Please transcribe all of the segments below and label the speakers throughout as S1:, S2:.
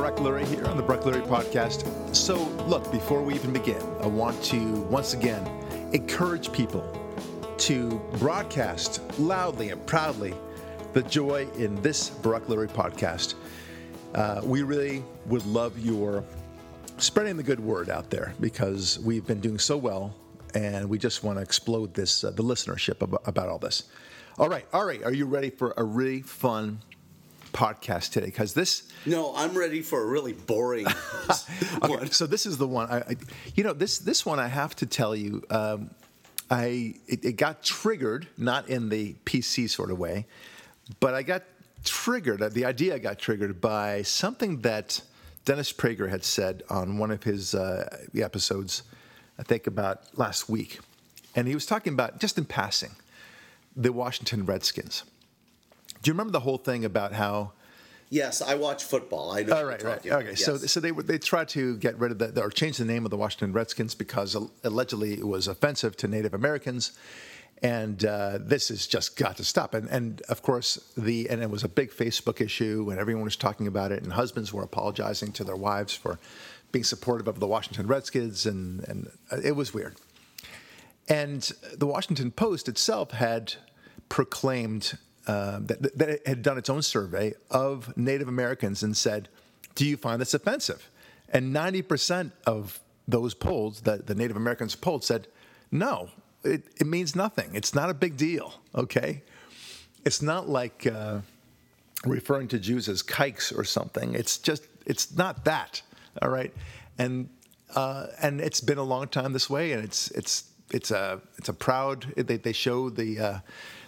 S1: Barak Lurie here on the Barak Lurie podcast. So, look, before we even begin, I want to once again encourage people to broadcast loudly and proudly the joy in this Barak Lurie podcast. Uh, we really would love your spreading the good word out there because we've been doing so well and we just want to explode this uh, the listenership about, about all this. All right, all right, are you ready for a really fun podcast today? Because this
S2: No, I'm ready for a really boring
S1: Okay, so this is the one. I, I, you know, this this one I have to tell you. Um, I it, it got triggered, not in the PC sort of way, but I got triggered. The idea got triggered by something that Dennis Prager had said on one of his uh, episodes. I think about last week, and he was talking about just in passing the Washington Redskins. Do you remember the whole thing about how?
S2: Yes, I watch football. I know.
S1: All
S2: what
S1: right, right. Okay, so
S2: Yes.
S1: so they they tried to get rid of the or change the name of the Washington Redskins because allegedly it was offensive to Native Americans, and uh, this has just got to stop. And and of course the and it was a big Facebook issue, and everyone was talking about it, and husbands were apologizing to their wives for being supportive of the Washington Redskins, and and uh, it was weird. And the Washington Post itself had proclaimed uh, that, had done its own survey of Native Americans and said, Do you find this offensive? And 90% of those polled, that the Native Americans polled, said, No, it, it means nothing. It's not a big deal, okay? It's not like uh, referring to Jews as kikes or something. It's just, it's not that, all right? And uh, and it's been a long time this way, and it's it's it's a it's a proud. They, they show the uh,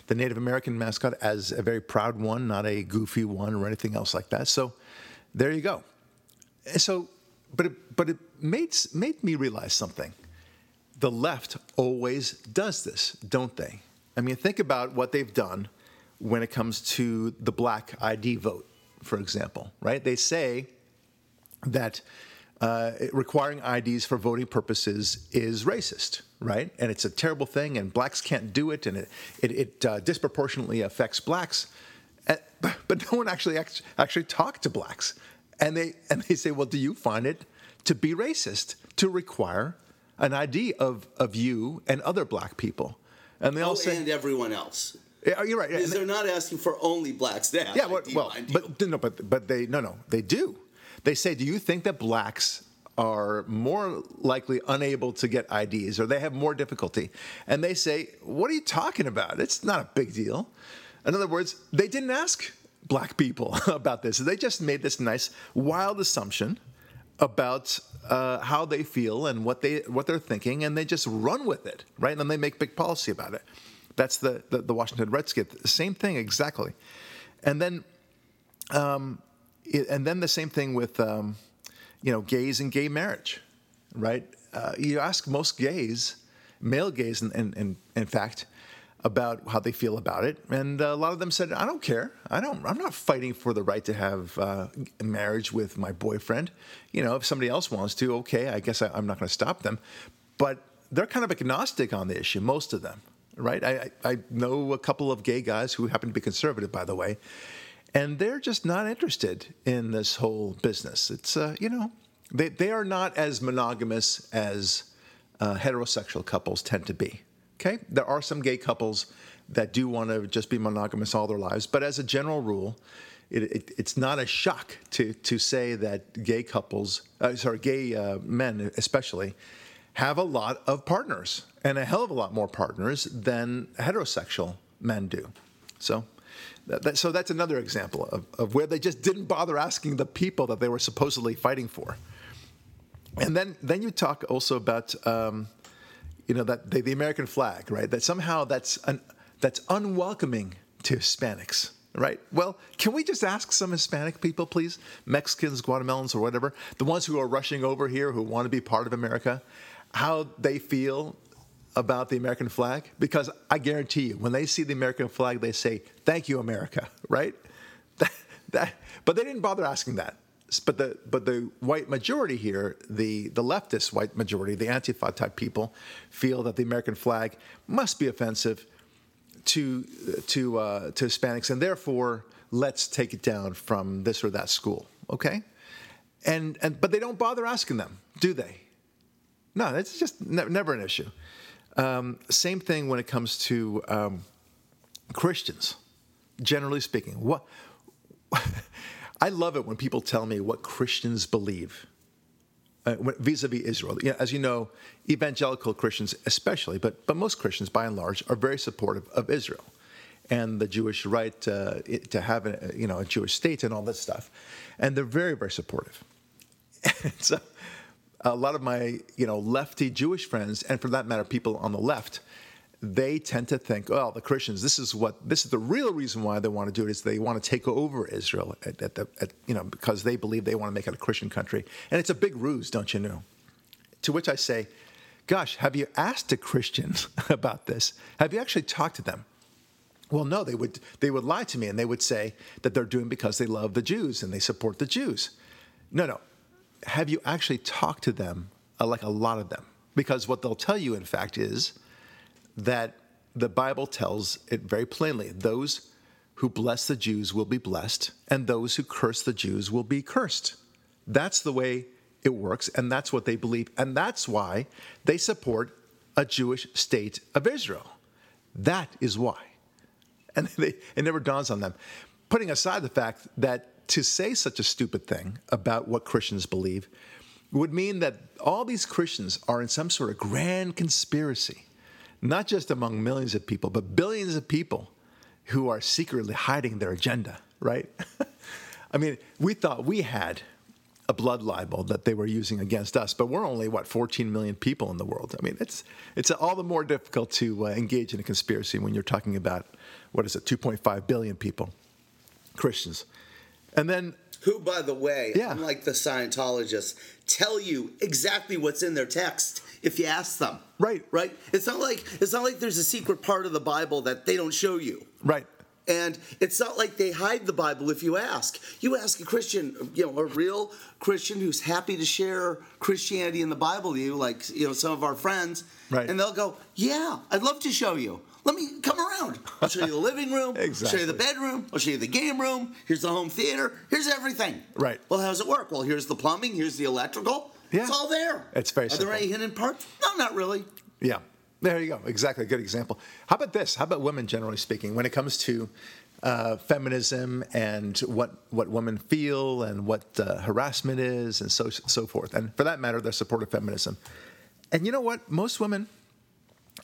S1: the Native American mascot as a very proud one, not a goofy one or anything else like that. So there you go. So, but it, but it made made me realize something. The left always does this, don't they? I mean, think about what they've done when it comes to the black ID vote, for example, right? They say that uh, requiring IDs for voting purposes is racist, right? And it's a terrible thing, and blacks can't do it, and it it, it uh, disproportionately affects blacks. Uh, but no one actually act- actually talked to blacks, and they and they say, well, do you find it to be racist to require an ID of of you and other black people? And they all
S2: Oh,
S1: say,
S2: and everyone else.
S1: yeah, you're right.
S2: Because
S1: they-
S2: they're not asking for only blacks to
S1: yeah, well, well but no, but but they no, no, they do. They say, do you think that blacks are more likely unable to get IDs, or they have more difficulty? And they say, what are you talking about? It's not a big deal. In other words, they didn't ask black people about this. They just made this nice, wild assumption about uh, how they feel and what they what they're thinking, and they just run with it, right? And then they make big policy about it. That's the the, the Washington Redskins. Same thing exactly. And then it- and then the same thing with um, you know gays and gay marriage right? Uh, you ask most gays male gays in, in, in, fact about how they feel about it and a lot of them said i don't care. I don't i'm not fighting for the right to have uh, marriage with my boyfriend. You know if somebody else wants to okay i guess I, i'm not going to stop them. But they're kind of agnostic on the issue most of them right? I I know a couple of gay guys who happen to be conservative by the way and they're just not interested in this whole business. It's uh, you know they they are not as monogamous as uh, heterosexual couples tend to be. Okay, there are some gay couples that do want to just be monogamous all their lives, but as a general rule. It, it, it's not a shock to, to say that gay couples, uh, sorry, gay uh, men especially, have a lot of partners and a hell of a lot more partners than heterosexual men do. So, that, that- so that's another example of, of where they just didn't bother asking the people that they were supposedly fighting for. And then, then you talk also about, um, you know, that the, American flag, right? That somehow that's un, that's unwelcoming to Hispanics, right? Well, can we just ask some Hispanic people, please, Mexicans, Guatemalans, or whatever, the ones who are rushing over here who want to be part of America, how they feel about the American flag? Because I guarantee you, when they see the American flag, they say, "Thank you, America," right? That, but they didn't bother asking that. But the but the white majority here, the the leftist white majority, the Antifa type people, feel that the American flag must be offensive to to uh, to Hispanics, and therefore let's take it down from this or that school. Okay, and and but they don't bother asking them, do they? No, it's just ne- never an issue. Um, same thing when it comes to um, Christians, generally speaking. What I love it when people tell me what Christians believe uh, vis-a-vis Israel. You know, as you know, evangelical Christians, especially, but but most Christians, by and large, are very supportive of Israel and the Jewish right uh, to have a, you know a Jewish state and all this stuff, and they're very very supportive. So, a lot of my you know lefty Jewish friends, and for that matter, people on the left, they tend to think, well, the Christians, this is what this is the real reason why they want to do it is they want to take over Israel at, at the at, you know because they believe they want to make it a Christian country, and it's a big ruse, don't you know? To which I say, gosh, have you asked a Christian about this? Have you actually talked to them? Well, no, they would they would lie to me and they would say that they're doing because they love the Jews and they support the Jews. No, no. Have you actually talked to them, uh, like a lot of them? Because what they'll tell you, in fact, is that the Bible tells it very plainly: those who bless the Jews will be blessed, and those who curse the Jews will be cursed. That's the way it works, and that's what they believe, and that's why they support a Jewish state of Israel. That is why and they, it never dawns on them. Putting aside the fact that to say such a stupid thing about what Christians believe would mean that all these Christians are in some sort of grand conspiracy, not just among millions of people, but billions of people who are secretly hiding their agenda, right? I mean, we thought we had a blood libel that they were using against us, but we're only what 14 million people in the world. I mean, it's it's all the more difficult to uh, engage in a conspiracy when you're talking about what is it, 2.5 billion people, Christians, and then
S2: who, by the way,
S1: Yeah.
S2: unlike the Scientologists, tell you exactly what's in their text if you ask them.
S1: Right.
S2: Right. It's not like it's not like there's a secret part of the Bible that they don't show you.
S1: right,
S2: And it's not like they hide the Bible if you ask. You ask a Christian, you know, a real Christian who's happy to share Christianity and the Bible to you, like, you know, some of our friends.
S1: Right.
S2: And they'll go, Yeah, I'd love to show you. Let me come around. I'll show you the living room. exactly. I'll show you the bedroom. I'll show you the game room. Here's the home theater. Here's everything.
S1: Right.
S2: Well, how does it work? Well, here's the plumbing. Here's the electrical.
S1: Yeah.
S2: It's all there.
S1: It's very
S2: Are
S1: simple.
S2: there any hidden parts? No, not really.
S1: Yeah, there you go. Exactly, a good example. How about this? How about women, generally speaking, when it comes to uh, feminism and what what women feel and what uh, harassment is and so so forth, and for that matter, they're of feminism. And you know what? Most women,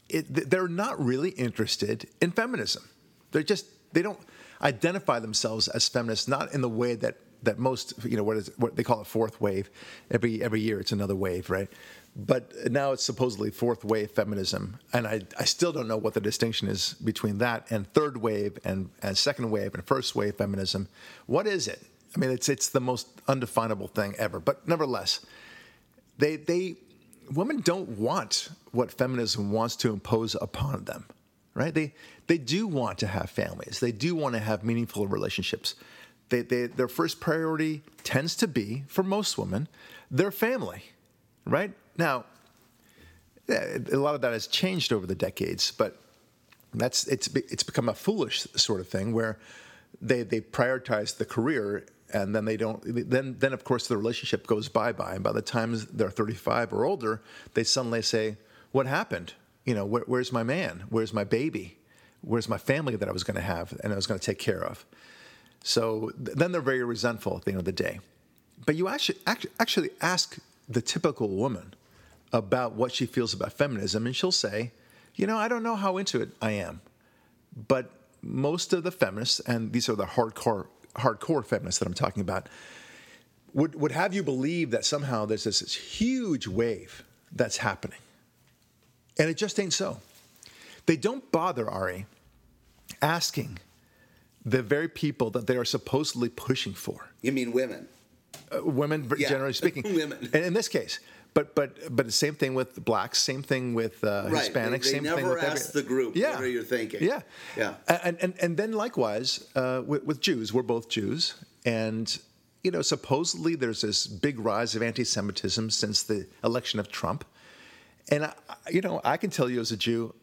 S1: it, they're not really interested in feminism. They're just they don't identify themselves as feminists, not in the way that that most you know what is what they call it fourth wave. Every every year it's another wave, right? But now it's supposedly fourth wave feminism, and I, I still don't know what the distinction is between that and third wave and, and second wave and first wave feminism. What is it? I mean, it's it's the most undefinable thing ever. But nevertheless, they they women don't want what feminism wants to impose upon them right? They they do want to have families. They do want to have meaningful relationships. They, they, their first priority tends to be for most women their family right? Now a lot of that has changed over the decades but that's it's it's become a foolish sort of thing where they they prioritize the career and then they don't then then of course the relationship goes bye bye and by the time they're 35 or older they suddenly say what happened? You know where, where's my man? Where's my baby? Where's my family that I was going to have and I was going to take care of? So th- then they're very resentful at the end of the day. But you actually, actually ask the typical woman about what she feels about feminism and she'll say you know I don't know how into it I am but most of the feminists, and these are the hardcore hardcore feminists that I'm talking about, would would have you believe that somehow there's this, this huge wave that's happening, and it just ain't so. They don't bother Ari asking the very people that they are supposedly pushing for
S2: You mean women?
S1: uh, women,
S2: Yeah,
S1: generally speaking.
S2: women.
S1: And in this case, but but but the same thing with blacks, same thing with uh,
S2: Right.
S1: Hispanics,
S2: They- they
S1: same thing with
S2: ask the group, what are you thinking?
S1: Yeah,
S2: Yeah.
S1: And and and then likewise uh, with, with Jews, we're both Jews, and you know supposedly there's this big rise of anti-Semitism since the election of Trump, and I, you know I can tell you as a Jew,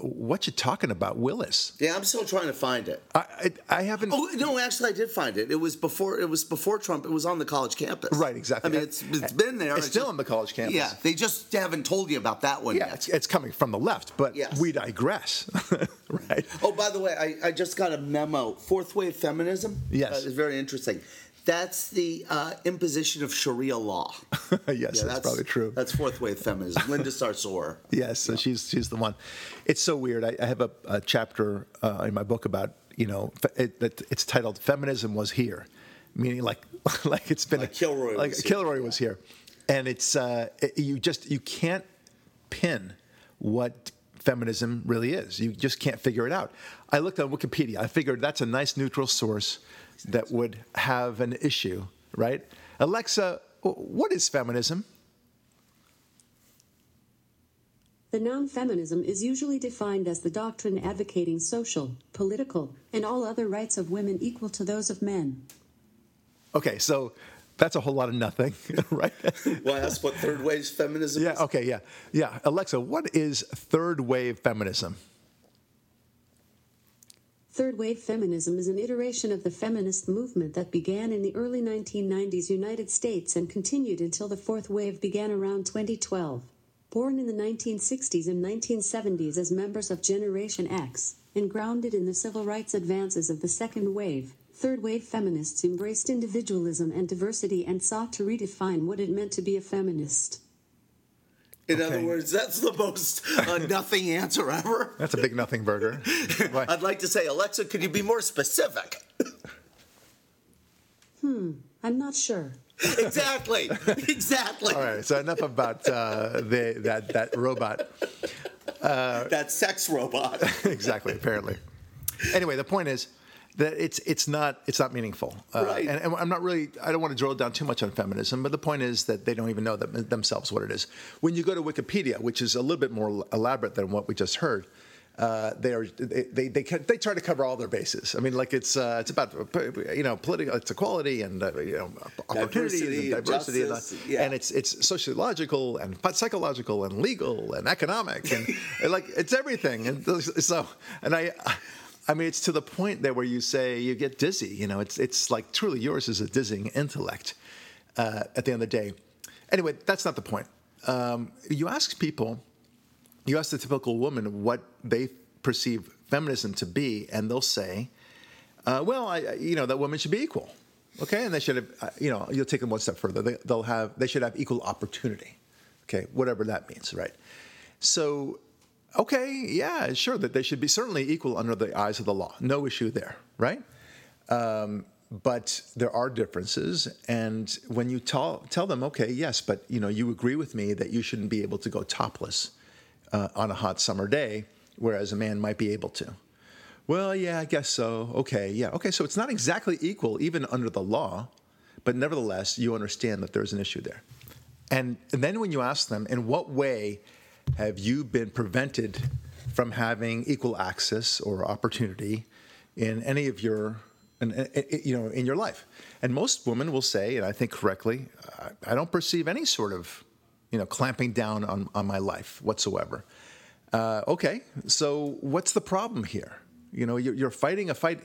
S1: what you talking about, Willis?
S2: Yeah, I'm still trying to find it.
S1: I I, I haven't.
S2: Oh no, actually, I did find it. It was before. It was before Trump. It was on the college campus.
S1: Right, exactly.
S2: I mean, it's, it's been there.
S1: It's still on the college campus.
S2: Yeah, they just haven't told you about that one
S1: Yeah,
S2: yet.
S1: it's, it's coming from the left, but
S2: Yes.
S1: we digress, right?
S2: Oh, by the way, I, I just got a memo. Fourth wave feminism.
S1: Yes.
S2: uh, is very interesting. That's the uh, imposition of Sharia law.
S1: yes, that's, probably true.
S2: That's fourth wave feminism. Linda Sarsour.
S1: Yes, so she's she's the one. It's so weird. I, I have a, a chapter uh, in my book about you know it, it, it's titled "Feminism Was Here," meaning like like it's been
S2: Like Kilroy
S1: like
S2: was here.
S1: Was here, and it's uh, it, you just you can't pin what feminism really is. You just can't figure it out. I looked on Wikipedia. I figured that's a nice neutral source that would have an issue, right? Alexa, what is feminism?
S3: The noun feminism is usually defined as the doctrine advocating social, political, and all other rights of women equal to those of men.
S1: Okay, so that's a whole lot of nothing, right?
S2: Well, that's what third wave feminism
S1: yeah,
S2: is.
S1: okay, yeah. Yeah. Alexa, what is third wave feminism?
S3: Third wave feminism is an iteration of the feminist movement that began in the early 1990s United States and continued until the fourth wave began around 2012. Born in the 1960s and 1970s as members of Generation X, and grounded in the civil rights advances of the second wave, third wave feminists embraced individualism and diversity and sought to redefine what it meant to be a feminist.
S2: In
S1: Okay.
S2: other words, that's the most uh, nothing answer ever.
S1: That's a big nothing burger.
S2: I'd like to say, Alexa, could you be more specific?
S3: Hmm, I'm not sure.
S2: exactly. Exactly.
S1: All right, so enough about uh, the, that, that robot.
S2: That sex robot.
S1: exactly, apparently. Anyway, the point is that it's it's not it's not meaningful. Uh,
S2: Right.
S1: And, and I'm not really I don't want to drill down too much on feminism, but the point is that they don't even know them, themselves what it is. When you go to Wikipedia, which is a little bit more elaborate than what we just heard. Uh, they are they, they they they try to cover all their bases. I mean, like it's uh, it's about you know political it's equality and uh, you know opportunity
S2: Diversity
S1: and
S2: and
S1: diversity and,
S2: justice, yeah.
S1: and it's it's sociological and psychological and legal and economic and, and like it's everything and so and I I mean it's to the point there where you say you get dizzy you know it's it's like truly yours is a dizzying intellect uh, at the end of the day anyway that's not the point um, you ask people you ask the typical woman what they perceive feminism to be and they'll say uh, well, I, you know, that women should be equal. Okay, and they should have, uh, you know, you'll take them one step further. They, they'll have, they should have equal opportunity. Okay, whatever that means, right? So, okay, yeah, sure, that they should be certainly equal under the eyes of the law. No issue there, right? Um, but there are differences, and when you tell tell them, okay, yes, but you know, you agree with me that you shouldn't be able to go topless uh, on a hot summer day, whereas a man might be able to. Well, yeah, I guess so. Okay, yeah. Okay, so it's not exactly equal even under the law, but nevertheless, you understand that there's an issue there. And, and then when you ask them, in what way have you been prevented from having equal access or opportunity in any of your, you know, in your life? And most women will say, and I think correctly, I, don't perceive any sort of, you know, clamping down on, on my life whatsoever. Uh, okay, so what's the problem here? You know, you're, you're fighting a fight.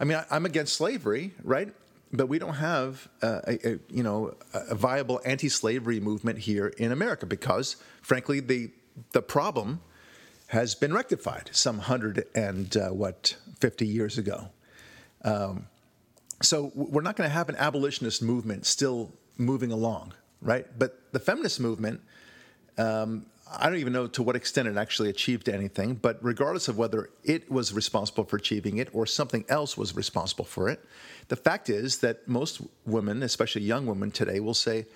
S1: I mean, I, I'm against slavery, right? But we don't have uh, a, a you know a viable anti-slavery movement here in America because, frankly, the the problem has been rectified some hundred and uh, what fifty years ago. Um, so we're not going to have an abolitionist movement still moving along, right? But the feminist movement I don't even know to what extent it actually achieved anything, but regardless of whether it was responsible for achieving it or something else was responsible for it, the fact is that most women, especially young women today, will say,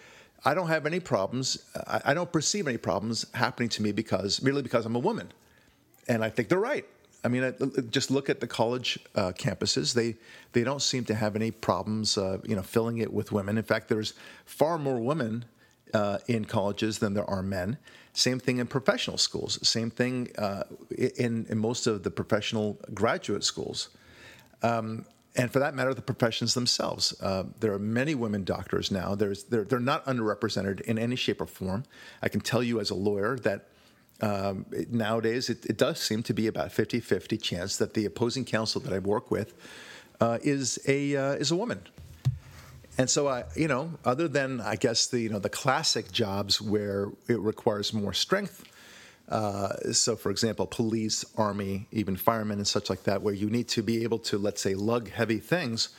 S1: I don't have any problems. I I don't perceive any problems happening to me because merely because I'm a woman. And I think they're right. I mean, I- just look at the college uh, campuses. They they don't seem to have any problems, uh, you know, filling it with women. In fact, there's far more women uh, in colleges than there are men. Same thing in professional schools. Same thing uh, in in most of the professional graduate schools. Um, and for that matter, the professions themselves. Uh, there are many women doctors now. There's, they're, they're not underrepresented in any shape or form. I can tell you as a lawyer that Um, it, nowadays, it, it, does seem to be about 50 50 chance that the opposing counsel that I work with uh, is, a, uh, is a woman. And so I, you know, other than I guess the you know the classic jobs where it requires more strength, uh, so for example, police, army, even firemen and such like that, where you need to be able to let's say lug heavy things,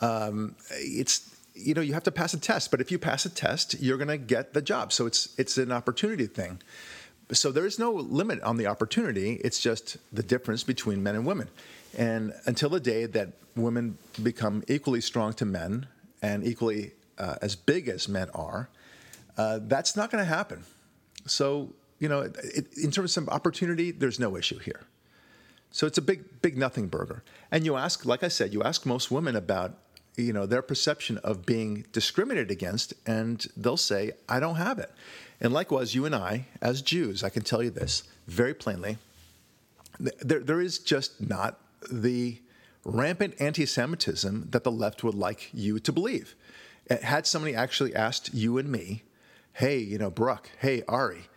S1: um, it's you know you have to pass a test. But if you pass a test, you're going to get the job. So it's it's an opportunity thing. So there is no limit on the opportunity. It's just the difference between men and women. And until the day that women become equally strong to men and equally uh, as big as men are, uh, that's not going to happen. So, you know, it, in terms of opportunity, there's no issue here. So it's a big, big nothing burger. And you ask, like I said, you ask most women about, you know, their perception of being discriminated against, and they'll say, I don't have it. And likewise, you and I, as Jews, I can tell you this very plainly there, there is just not the rampant anti Semitism that the left would like you to believe. Had somebody actually asked you and me, hey, you know, Brock, hey, Ari,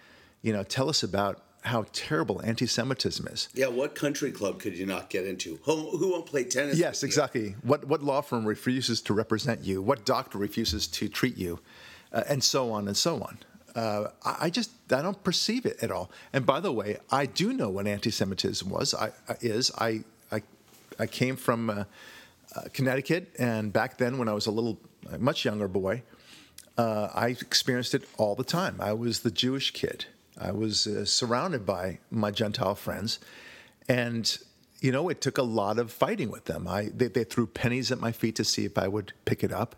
S1: you know, tell us about how terrible anti Semitism is.
S2: Yeah, what country club could you not get into? Who, who won't play tennis?
S1: Yes, exactly. What, what law firm refuses to represent you? What doctor refuses to treat you? Uh, and so on and so on. Uh, I just I don't perceive it at all. And by the way, I do know what anti-Semitism was. I, is I I came from uh, uh, Connecticut, and back then, when I was a little, much younger boy, uh, I experienced it all the time. I was the Jewish kid. I was uh, surrounded by my Gentile friends, and you know, it took a lot of fighting with them. I they, they threw pennies at my feet to see if I would pick it up.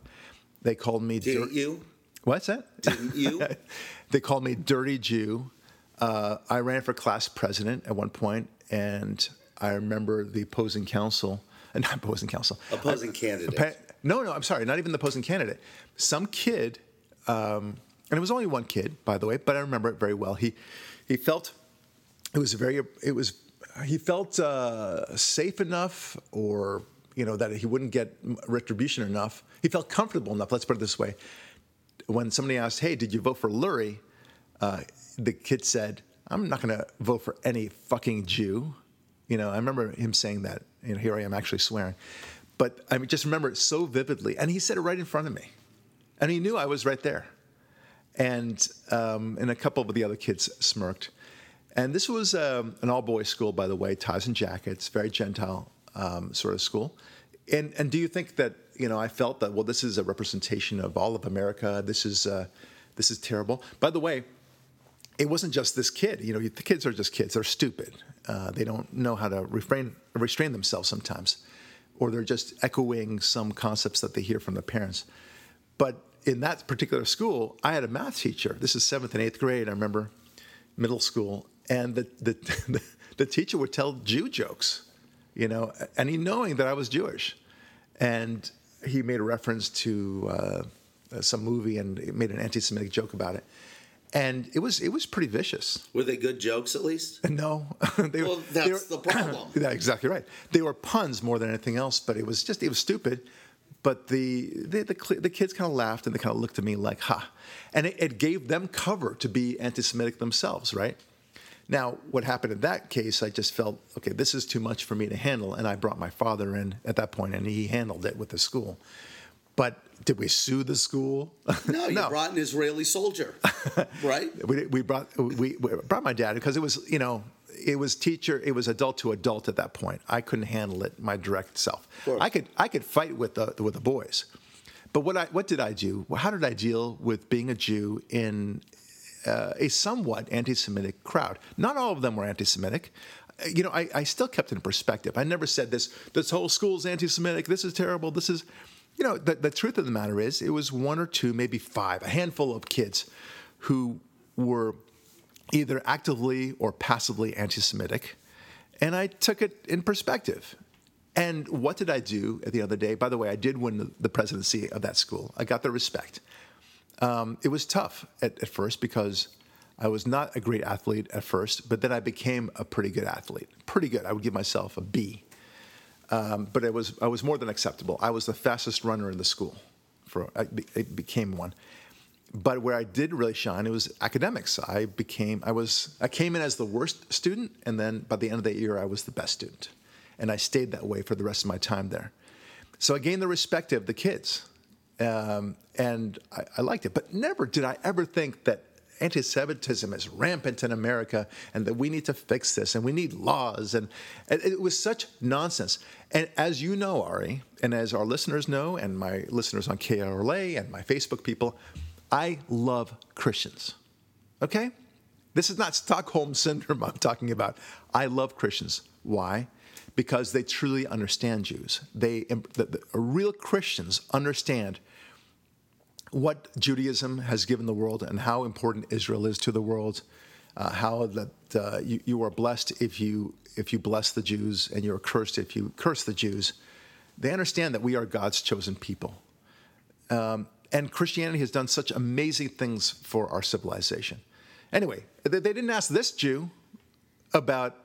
S1: They called me.
S2: Didn't you?
S1: What's that?
S2: Didn't you?
S1: they called me dirty Jew. Uh, I ran for class president at one point, and I remember the opposing counsel, uh, not opposing counsel,
S2: opposing candidate.
S1: no, no, I'm sorry, not even the opposing candidate. Some kid, um, and it was only one kid, by the way, but I remember it very well. He he felt it was very it was he felt uh, safe enough, or you know that he wouldn't get retribution enough. He felt comfortable enough. Let's put it this way: when somebody asked, "Hey, did you vote for Lurie?" Uh, the kid said, "I'm not going to vote for any fucking Jew." You know, I remember him saying that. You know, here I am actually swearing, but I just remember it so vividly. And he said it right in front of me, and he knew I was right there. And um, and a couple of the other kids smirked. And this was um, an all-boys school, by the way, ties and jackets, very gentile um, sort of school. And and do you think that you know I felt that well, this is a representation of all of America. This is uh, this is terrible. By the way, it wasn't just this kid. You know, the kids are just kids. They're stupid. Uh, they don't know how to refrain, restrain themselves sometimes, or they're just echoing some concepts that they hear from the parents. But in that particular school, I had a math teacher. This is seventh and eighth grade. I remember middle school, and the the, the, teacher would tell Jew jokes, you know, and he knowing that I was Jewish, and he made a reference to uh, some movie and made an anti-Semitic joke about it and it was it was pretty vicious.
S2: Were they good jokes at least?
S1: No,
S2: they, well, that's they were, the problem.
S1: yeah, exactly right. They were puns more than anything else, but it was just it was stupid. But the the the, the kids kind of laughed and they kind of looked at me like, "Ha," and it, it gave them cover to be anti-Semitic themselves, right? Now, what happened in that case, I just felt, okay, this is too much for me to handle, and I brought my father in at that point, and he handled it with the school. But did we sue the school?
S2: No, you no. brought an Israeli soldier, right?
S1: we, we brought we, we brought my dad because it was you know it was teacher it was adult to adult at that point. I couldn't handle it my direct self. I could I could fight with the with the boys, but what I what did I do? How did I deal with being a Jew in uh, a somewhat anti-Semitic crowd? Not all of them were anti-Semitic you know, I, I, still kept in perspective. I never said this. This whole school's anti-Semitic. This is terrible. This is you know, the, the truth of the matter is, it was one or two, maybe five, a handful of kids who were either actively or passively anti Semitic. And I took it in perspective. And what did I do at the the day? By the way, I did win the, presidency of that school. I got the respect. Um, it was tough at, at first because I was not a great athlete at first, but then I became a pretty good athlete. Pretty good. I would give myself a B um, but it was I was more than acceptable. I was the fastest runner in the school. For I, it became one, but where I did really shine, it was academics. I became, I was, I came in as the worst student, and then by the end of that year, I was the best student, and I stayed that way for the rest of my time there. So I gained the respect of the kids, um, and I, I liked it. But never did I ever think that anti-Semitism is rampant in America, and that we need to fix this, and we need laws, and, and it was such nonsense. And as you know, Ari, and as our listeners know, and my listeners on KRLA and my Facebook people, I love Christians. Okay? This is not Stockholm syndrome I'm talking about. I love Christians. Why? Because they truly understand Jews. They, the, the, real Christians understand what Judaism has given the world and how important Israel is to the world. Uh, how that uh, you, you are blessed if you if you bless the Jews and you're cursed if you curse the Jews. They understand that we are God's chosen people. Um, and Christianity has done such amazing things for our civilization. Anyway, they, they didn't ask this Jew about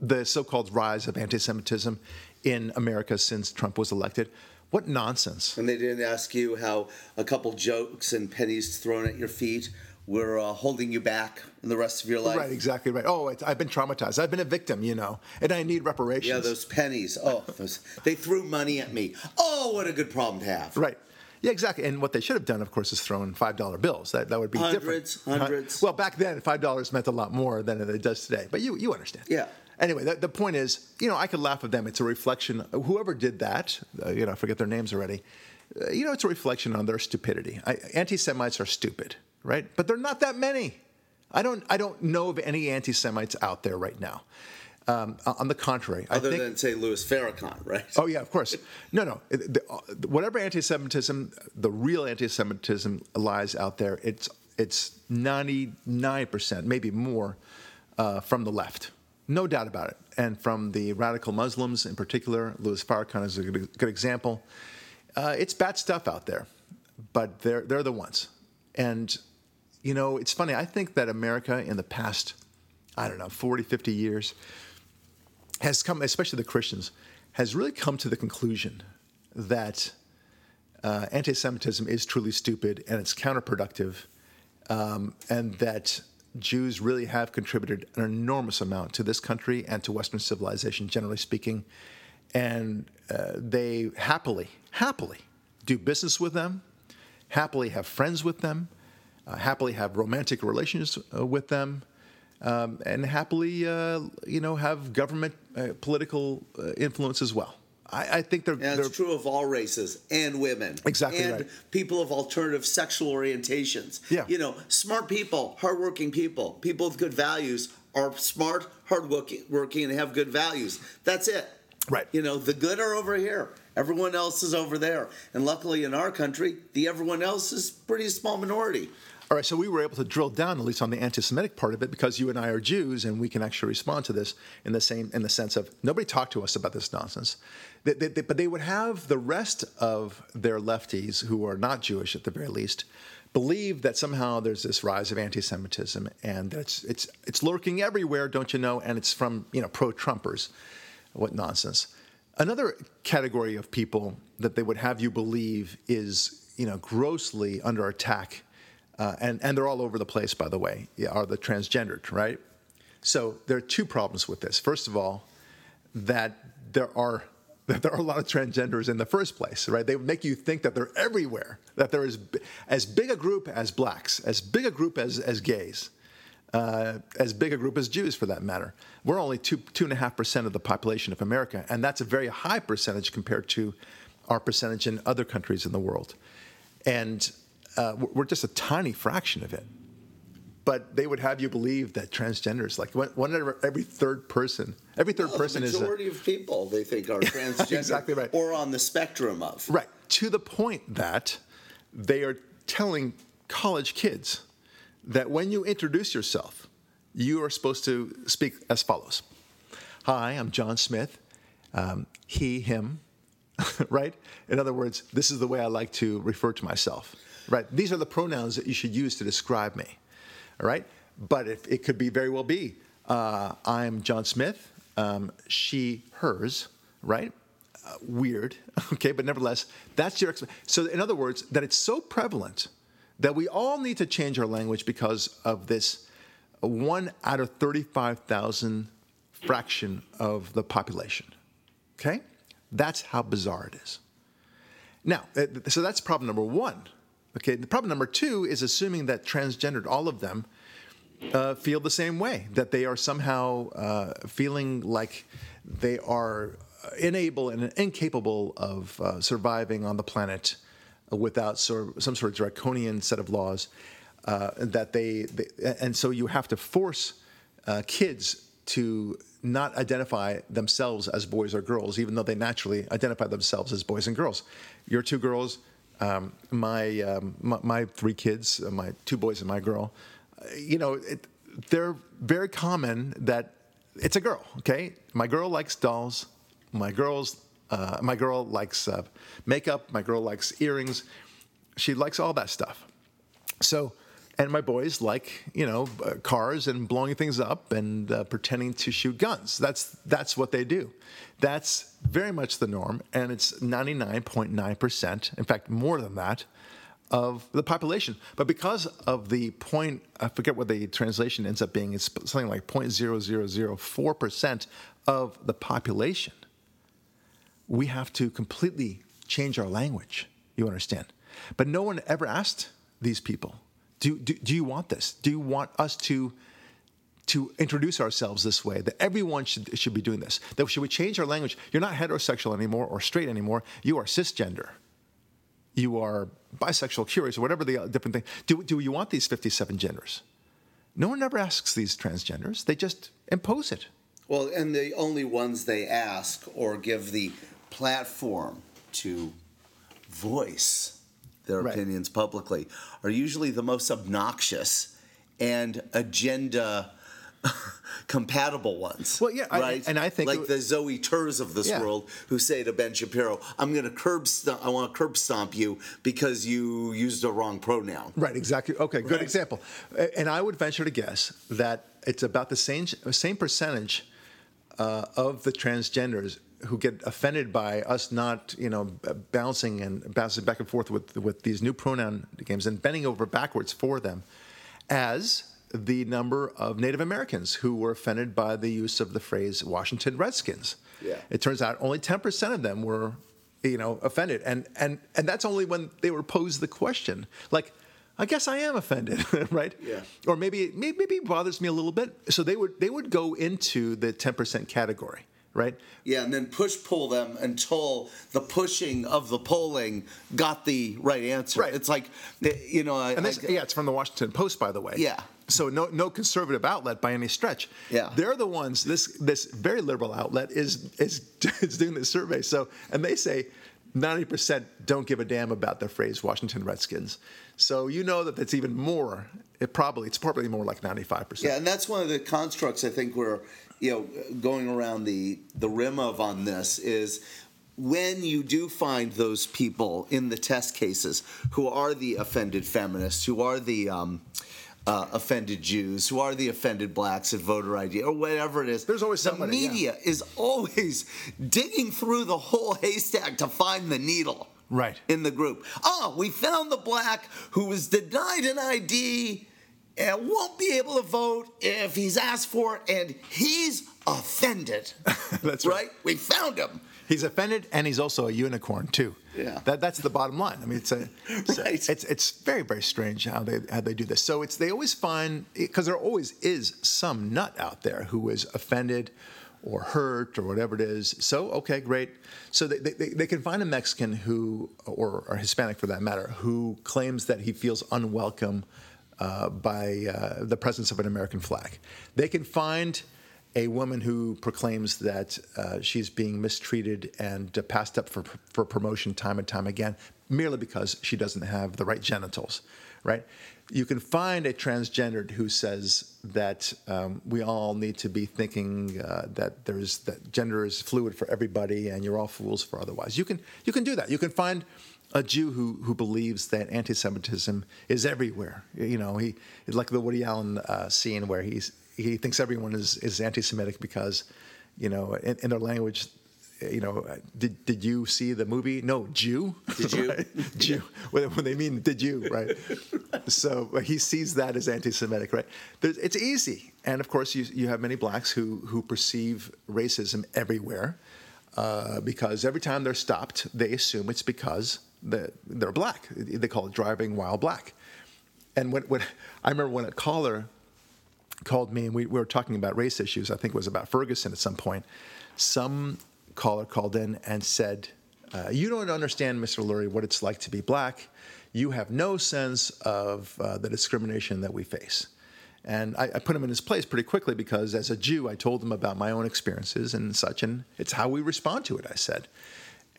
S1: the so called rise of anti Semitism in America since Trump was elected. What nonsense.
S2: And they didn't ask you how a couple jokes and pennies thrown at your feet were uh, holding you back in the rest of your life.
S1: Right, exactly right. Oh, I've been traumatized. I've been a victim, you know, and I need reparations.
S2: Yeah, those pennies. Oh, those, they threw money at me. Oh, what a good problem to have.
S1: Right. Yeah, exactly. And what they should have done, of course, is thrown five dollar bills. That that would be
S2: hundreds,
S1: different.
S2: hundreds.
S1: Well, back then, five dollars meant a lot more than it does today. But you you understand.
S2: Yeah.
S1: Anyway, the, the point is, you know, I could laugh at them. It's a reflection. Whoever did that, uh, you know, I forget their names already. Uh, you know, it's a reflection on their stupidity. I, anti-Semites are stupid, right? But they're not that many. I don't I don't know of any anti-Semites out there right now. Um, on the contrary,
S2: other
S1: I think,
S2: than say Louis Farrakhan, right?
S1: Oh yeah, of course. No, no. The, whatever anti-Semitism, the real anti-Semitism lies out there. It's it's ninety nine percent, maybe more, uh, from the left. No doubt about it. And from the radical Muslims in particular, Louis Farrakhan is a good, good example. Uh, it's bad stuff out there, but they're they're the ones. And you know, it's funny. I think that America in the past, I don't know, 40, 50 years has come, especially the Christians, has really come to the conclusion that uh, anti Semitism is truly stupid and it's counterproductive, um, and that Jews really have contributed an enormous amount to this country and to Western civilization, generally speaking. And uh, they happily, happily do business with them, happily have friends with them, uh, happily have romantic relations uh, with them um, and happily, uh, you know, have government uh, political uh, influence as well. I, I think they're.
S2: Yeah,
S1: they're,
S2: it's true of all races and women.
S1: Exactly
S2: and
S1: right.
S2: people of alternative sexual orientations.
S1: Yeah.
S2: You know, smart people, hardworking people, people with good values are smart, hardworking, working, and have good values. That's it.
S1: Right.
S2: You know, the good are over here. Everyone else is over there. And luckily in our country, the everyone else is pretty small minority.
S1: All right, so we were able to drill down at least on the anti-Semitic part of it because you and I are Jews, and we can actually respond to this in the same in the sense of nobody talked to us about this nonsense. They, they, they, but they would have the rest of their lefties, who are not Jewish at the very least, believe that somehow there's this rise of anti-Semitism and that it's it's it's lurking everywhere, don't you know? And it's from you know pro-Trumpers. What nonsense! Another category of people that they would have you believe is you know grossly under attack uh, and, and they're all over the place, by the way, are the transgendered, right? So there are two problems with this. First of all, that there are that there are a lot of transgenders in the first place, right? They make you think that they're everywhere, that there is as big a group as blacks, as big a group as, as gays, uh, as big a group as Jews for that matter. We're only two, two and a half percent of the population of America, and that's a very high percentage compared to our percentage in other countries in the world. And uh, we're just a tiny fraction of it. But they would have you believe that transgenders, like one, one every third person, every third
S2: well,
S1: person
S2: the
S1: is.
S2: majority of people they think are transgender,
S1: exactly right,
S2: or on the spectrum of.
S1: Right to the point that they are telling college kids that when you introduce yourself, you are supposed to speak as follows: "Hi, I'm John Smith. Um, he, him." right? In other words, this is the way I like to refer to myself. Right. These are the pronouns that you should use to describe me. All right. But if, it could be very well be uh, I'm John Smith, um, she, hers, right? Uh, weird. Okay. But nevertheless, that's your. So, in other words, that it's so prevalent that we all need to change our language because of this one out of 35,000 fraction of the population. Okay? That's how bizarre it is. Now, uh, so that's problem number one. Okay, the problem number two is assuming that transgendered, all of them, uh, feel the same way, that they are somehow uh, feeling like they are unable and incapable of uh, surviving on the planet without sort of some sort of draconian set of laws. Uh, that they, they, and so you have to force uh, kids to not identify themselves as boys or girls, even though they naturally identify themselves as boys and girls. Your two girls, um, my, um, my, my three kids, uh, my two boys and my girl. Uh, you know, it, they're very common that it's a girl. Okay, my girl likes dolls. My girls, uh, my girl likes uh, makeup. My girl likes earrings. She likes all that stuff. So and my boys like you know uh, cars and blowing things up and uh, pretending to shoot guns. That's that's what they do. That's very much the norm and it's 99.9% in fact more than that of the population. But because of the point i forget what the translation ends up being it's something like 0.0004% of the population we have to completely change our language you understand? But no one ever asked these people do, do, do you want this? Do you want us to to introduce ourselves this way that everyone should should be doing this? That should we change our language? You're not heterosexual anymore or straight anymore. You are cisgender. You are bisexual curious or whatever the uh, different thing. Do, do you want these 57 genders? No one ever asks these transgenders. They just impose it.
S2: Well and the only ones they ask or give the platform to voice their right. opinions publicly are usually the most obnoxious and agenda compatible ones.
S1: Well, yeah,
S2: right.
S1: I, and I think
S2: like the Zoe Turs of this yeah. world who say to Ben Shapiro, "I'm going to curb stomp. I want to curb stomp you because you used the wrong pronoun."
S1: Right. Exactly. Okay. Good right. example. And I would venture to guess that it's about the same same percentage uh, of the transgenders who get offended by us not, you know, bouncing and bouncing back and forth with with these new pronoun games and bending over backwards for them, as the number of Native Americans who were offended by the use of the phrase Washington Redskins.
S2: Yeah.
S1: It turns out only 10% of them were, you know, offended. And and and that's only when they were posed the question. Like, I guess I am offended, right?
S2: Yeah.
S1: Or maybe maybe it bothers me a little bit. So they would they would go into the 10% category right?
S2: Yeah, and then push pull them until the pushing of the polling got the right answer.
S1: Right.
S2: It's like, you know, I,
S1: and this, I, yeah, it's from the Washington Post, by the way.
S2: Yeah.
S1: So no, no conservative outlet by any stretch.
S2: Yeah.
S1: They're the ones. This this very liberal outlet is is is doing this survey. So and they say. 90% don't give a damn about the phrase Washington Redskins. So you know that it's even more, it probably, it's probably more like 95%.
S2: Yeah, and that's one of the constructs I think we're you know going around the the rim of on this is when you do find those people in the test cases who are the offended feminists, who are the um, uh, offended Jews, who are the offended blacks at voter ID, or whatever it is.
S1: There's always
S2: somebody. The media
S1: yeah.
S2: is always digging through the whole haystack to find the needle.
S1: Right.
S2: In the group. Oh, we found the black who was denied an ID and won't be able to vote if he's asked for it, and he's offended.
S1: that's
S2: right.
S1: right.
S2: We found him.
S1: He's offended, and he's also a unicorn too.
S2: Yeah.
S1: That, that's the bottom line. I mean, it's a, it's,
S2: right.
S1: it's, it's very very strange how they how they do this. So it's they always find because there always is some nut out there who is offended or hurt or whatever it is. So okay, great. So they, they, they can find a Mexican who or, or Hispanic for that matter who claims that he feels unwelcome uh, by uh, the presence of an American flag. They can find a woman who proclaims that uh, she's being mistreated and uh, passed up for, for promotion time and time again merely because she doesn't have the right genitals, right? You can find a transgendered who says that um, we all need to be thinking uh, that there's that gender is fluid for everybody and you're all fools for otherwise. You can you can do that. You can find a Jew who who believes that anti-Semitism is everywhere. You know, he like the Woody Allen uh, scene where he's he thinks everyone is is anti-Semitic because, you know, in, in their language, you know, did, did you see the movie? No, Jew.
S2: Did you?
S1: Right? Jew. When, when they mean did you, right? so he sees that as anti-Semitic, right? There's, it's easy, and of course, you you have many blacks who who perceive racism everywhere, uh, because every time they're stopped, they assume it's because they're black. They call it driving while black. And when, when I remember when a caller called me and we, we were talking about race issues, I think it was about Ferguson at some point. Some caller called in and said, uh, You don't understand, Mr. Lurie, what it's like to be black. You have no sense of uh, the discrimination that we face. And I, I, put him in his place pretty quickly because as a Jew, I told him about my own experiences and such, and it's how we respond to it, I said.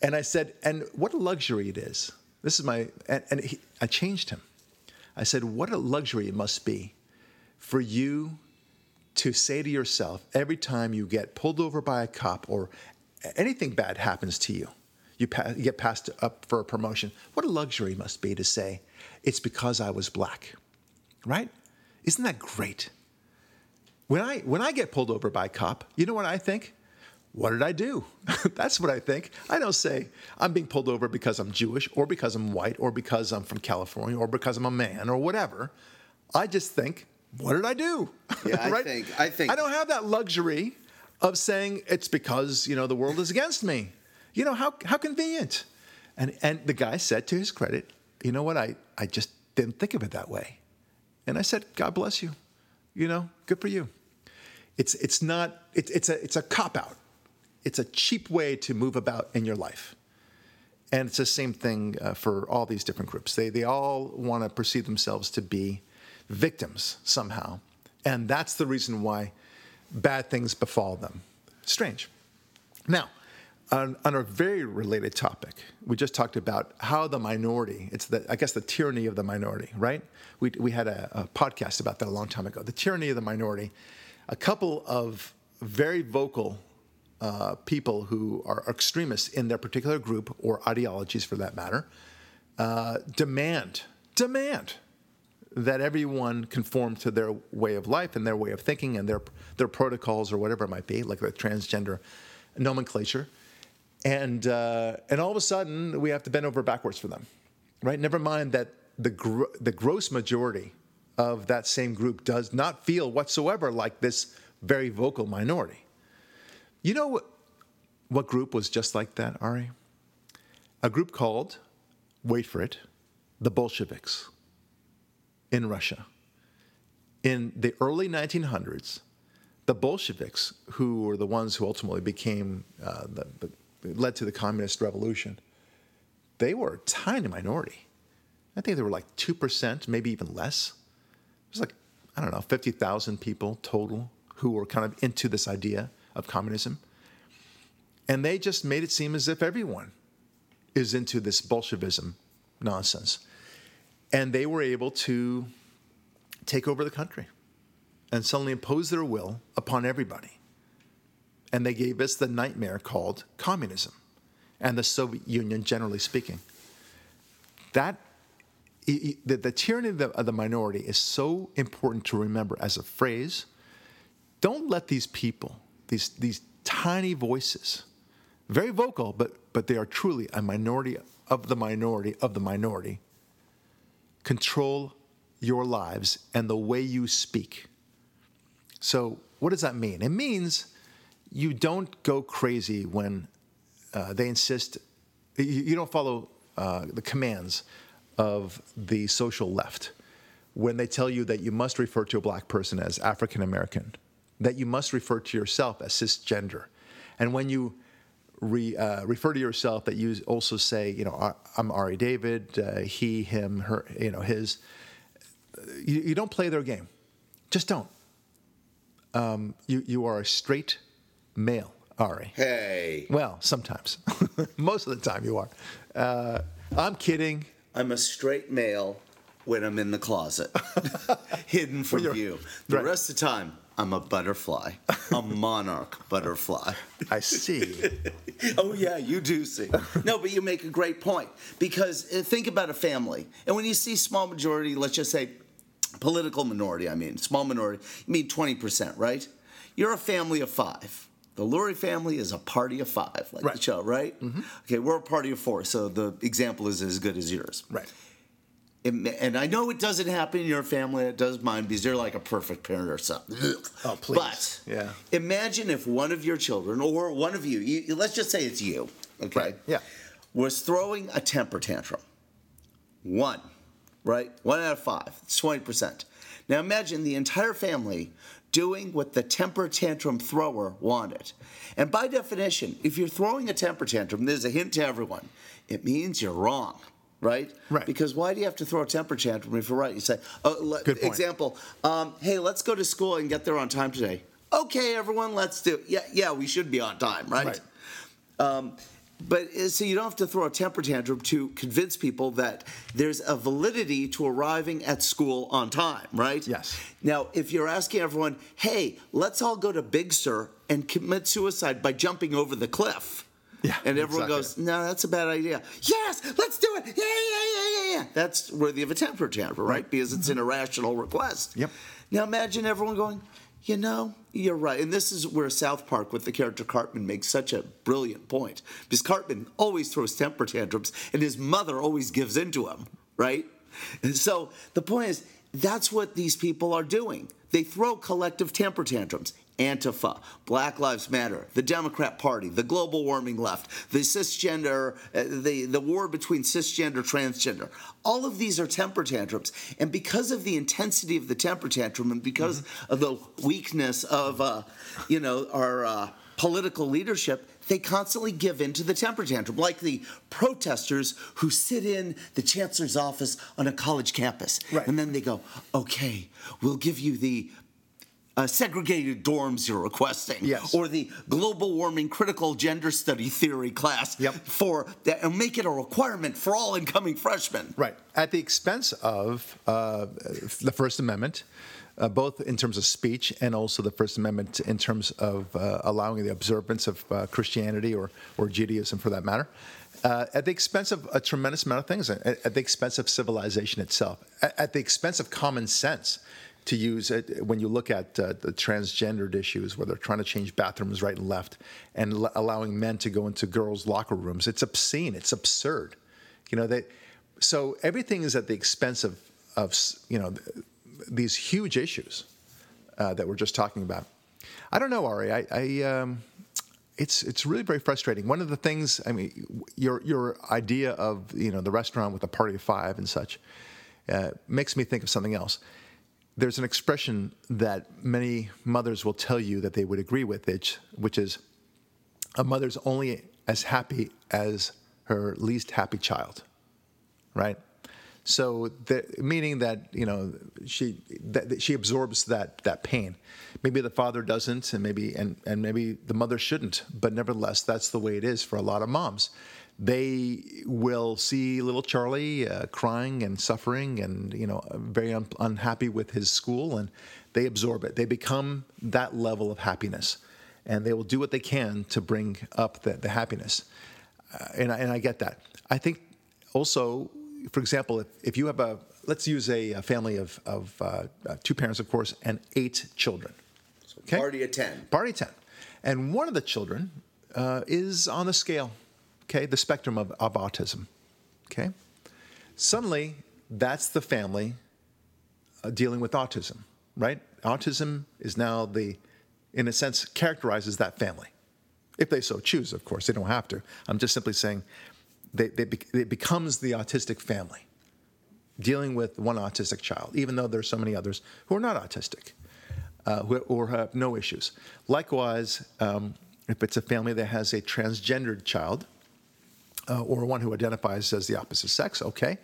S1: And I said, And what a luxury it is. This is my, and, and he, I changed him. I said, What a luxury it must be for you to say to yourself every time you get pulled over by a cop or anything bad happens to you, you, pass, you get passed up for a promotion. What a luxury it must be to say, It's because I was black, right? Isn't that great? When I, when I get pulled over by a cop, you know what I think? What did I do? That's what I think. I don't say I'm being pulled over because I'm Jewish or because I'm white or because I'm from California or because I'm a man or whatever. I just think, what did I do?
S2: Yeah, I think I think
S1: I don't have that luxury of saying it's because, you know, the world is against me. You know, how how convenient. And and the guy said to his credit, you know what, I, I just didn't think of it that way. And I said, God bless you. You know, good for you. It's it's not it's it's a it's a cop out. It's a cheap way to move about in your life. And it's the same thing uh, for all these different groups. They they all want to perceive themselves to be victims somehow. And that's the reason why bad things befall them. Strange. Now, on, on, a very related topic, we just talked about how the minority, it's the, I guess the tyranny of the minority, right? We, we had a, a podcast about that a long time ago. The tyranny of the minority. A couple of very vocal uh, people who are extremists in their particular group or ideologies for that matter uh, demand, demand that everyone conform to their way of life and their way of thinking and their their protocols or whatever it might be, like the transgender nomenclature. And uh, and all of a sudden, we have to bend over backwards for them, right? Never mind that the gr- the gross majority of that same group does not feel whatsoever like this very vocal minority. You know what, what group was just like that, Ari? A group called, wait for it, the Bolsheviks in Russia. In the early 1900s, the Bolsheviks, who were the ones who ultimately became uh, the, the, led to the communist revolution, they were a tiny minority. I think they were like two percent, maybe even less. It was like I don't know, fifty thousand people total who were kind of into this idea of communism, and they just made it seem as if everyone is into this Bolshevism nonsense and they were able to take over the country and suddenly impose their will upon everybody. And they gave us the nightmare called communism and the Soviet Union, generally speaking. That the, the tyranny of the, of the minority is so important to remember as a phrase. Don't let these people, these, these tiny voices, very vocal, but, but they are truly a minority of the minority of the minority, control your lives and the way you speak. So, what does that mean? It means you don't go crazy when uh, they insist, you, you don't follow uh, the commands of the social left when they tell you that you must refer to a black person as African American, that you must refer to yourself as cisgender. And when you re, uh, refer to yourself that you also say, you know, I'm Ari David, uh, he, him, her, you know, his. You, you don't play their game. Just don't. Um, you, you are a straight male, Ari.
S2: Hey.
S1: Well, sometimes. Most of the time you are. Uh, I'm kidding.
S2: I'm a straight male when I'm in the closet, hidden from you. The right. rest of the time, I'm a butterfly, a monarch butterfly.
S1: I see.
S2: oh, yeah, you do see. No, but you make a great point because uh, think about a family. And when you see small majority, let's just say political minority, I mean, small minority, you mean 20%, right? You're a family of five. The Lurie family is a party of five, like
S1: Right.
S2: the show, right? Okay, we're a party of four, so the example is as good as yours.
S1: Right.
S2: It- and I know it doesn't happen in your family, it does mine because you're like a perfect parent or something.
S1: Oh, please.
S2: But
S1: Yeah.
S2: imagine if one of your children, or one of you, you let's just say it's you, okay?
S1: Right, yeah.
S2: Was throwing a temper tantrum. One, right? One out of five. It's 20%. Now imagine the entire family doing what the temper tantrum thrower wanted. And by definition, if you're throwing a temper tantrum, there's a hint to everyone. It means you're wrong, right?
S1: Right.
S2: Because why do you have to throw a temper tantrum if you're right? You say, oh, le-
S1: Good point.
S2: example, um, hey, let's go to school and get there on time today. Okay, everyone, let's do it. Yeah, yeah, we should be on time, right?
S1: Right.
S2: Um, but uh, so you don't have to throw a temper tantrum to convince people that there's a validity to arriving at school on time, right?
S1: Yes.
S2: Now, if you're asking everyone, hey, let's all go to Big Sur and commit suicide by jumping over the cliff.
S1: Yeah,
S2: And everyone
S1: exactly.
S2: goes, no, that's a bad idea. Yes, let's do it. Yeah, yeah, yeah, yeah, yeah. That's worthy of a temper tantrum, right? Because it's an mm-hmm. irrational request.
S1: Yep.
S2: Now imagine everyone going, you know, you're right. And this is where South Park with the character Cartman makes such a brilliant point. Because Cartman always throws temper tantrums and his mother always gives in to him, right? And so the point is, that's what these people are doing. They throw collective temper tantrums. Antifa, Black Lives Matter, the Democrat Party, the global warming left, the cisgender, uh, the, the war between cisgender, transgender. All of these are temper tantrums. And because of the intensity of the temper tantrum and because of the weakness of, uh, you know, our uh, political leadership, they constantly give in to the temper tantrum, like the protesters who sit in the chancellor's office on a college campus.
S1: Right.
S2: And then they go, okay, we'll give you the uh, segregated dorms you're requesting,
S1: Yes.
S2: or the global warming critical gender study theory class
S1: Yep.
S2: for that, and make it a requirement for all incoming freshmen.
S1: Right. At the expense of uh, the First Amendment, uh, both in terms of speech and also the First Amendment in terms of uh, allowing the observance of uh, Christianity or, or Judaism for that matter, uh, at the expense of a tremendous amount of things, at, at the expense of civilization itself, at, at the expense of common sense. To use it when you look at uh, the transgendered issues, where they're trying to change bathrooms right and left, and l- allowing men to go into girls' locker rooms, it's obscene. It's absurd. You know they so everything is at the expense of of you know th- these huge issues uh, that we're just talking about. I don't know, Ari. I, I um, it's it's really very frustrating. One of the things, I mean, your your idea of you know the restaurant with a party of five and such uh, makes me think of something else. There's an expression that many mothers will tell you that they would agree with, which, which is a mother's only as happy as her least happy child right? So, the, meaning that you know she that, she absorbs that that pain. Maybe the father doesn't, and maybe and and maybe the mother shouldn't. But nevertheless, that's the way it is for a lot of moms. They will see little Charlie uh, crying and suffering, and you know very un- unhappy with his school, and they absorb it. They become that level of happiness, and they will do what they can to bring up the, the happiness. Uh, and, I, and I get that. I think also, for example, if, if you have a, let's use a, a family of, of uh, uh, two parents, of course, and eight children. Okay?
S2: Party of 10.
S1: Party 10. And one of the children uh, is on the scale, okay, the spectrum of, of autism. Okay? Suddenly, that's the family uh, dealing with autism, right? Autism is now the, in a sense, characterizes that family. If they so choose, of course, they don't have to. I'm just simply saying they, they, bec- it becomes the autistic family dealing with one autistic child, even though there's so many others who are not autistic uh, who, or have no issues. Likewise, um, if it's a family that has a transgendered child uh, or one who identifies as the opposite sex, okay,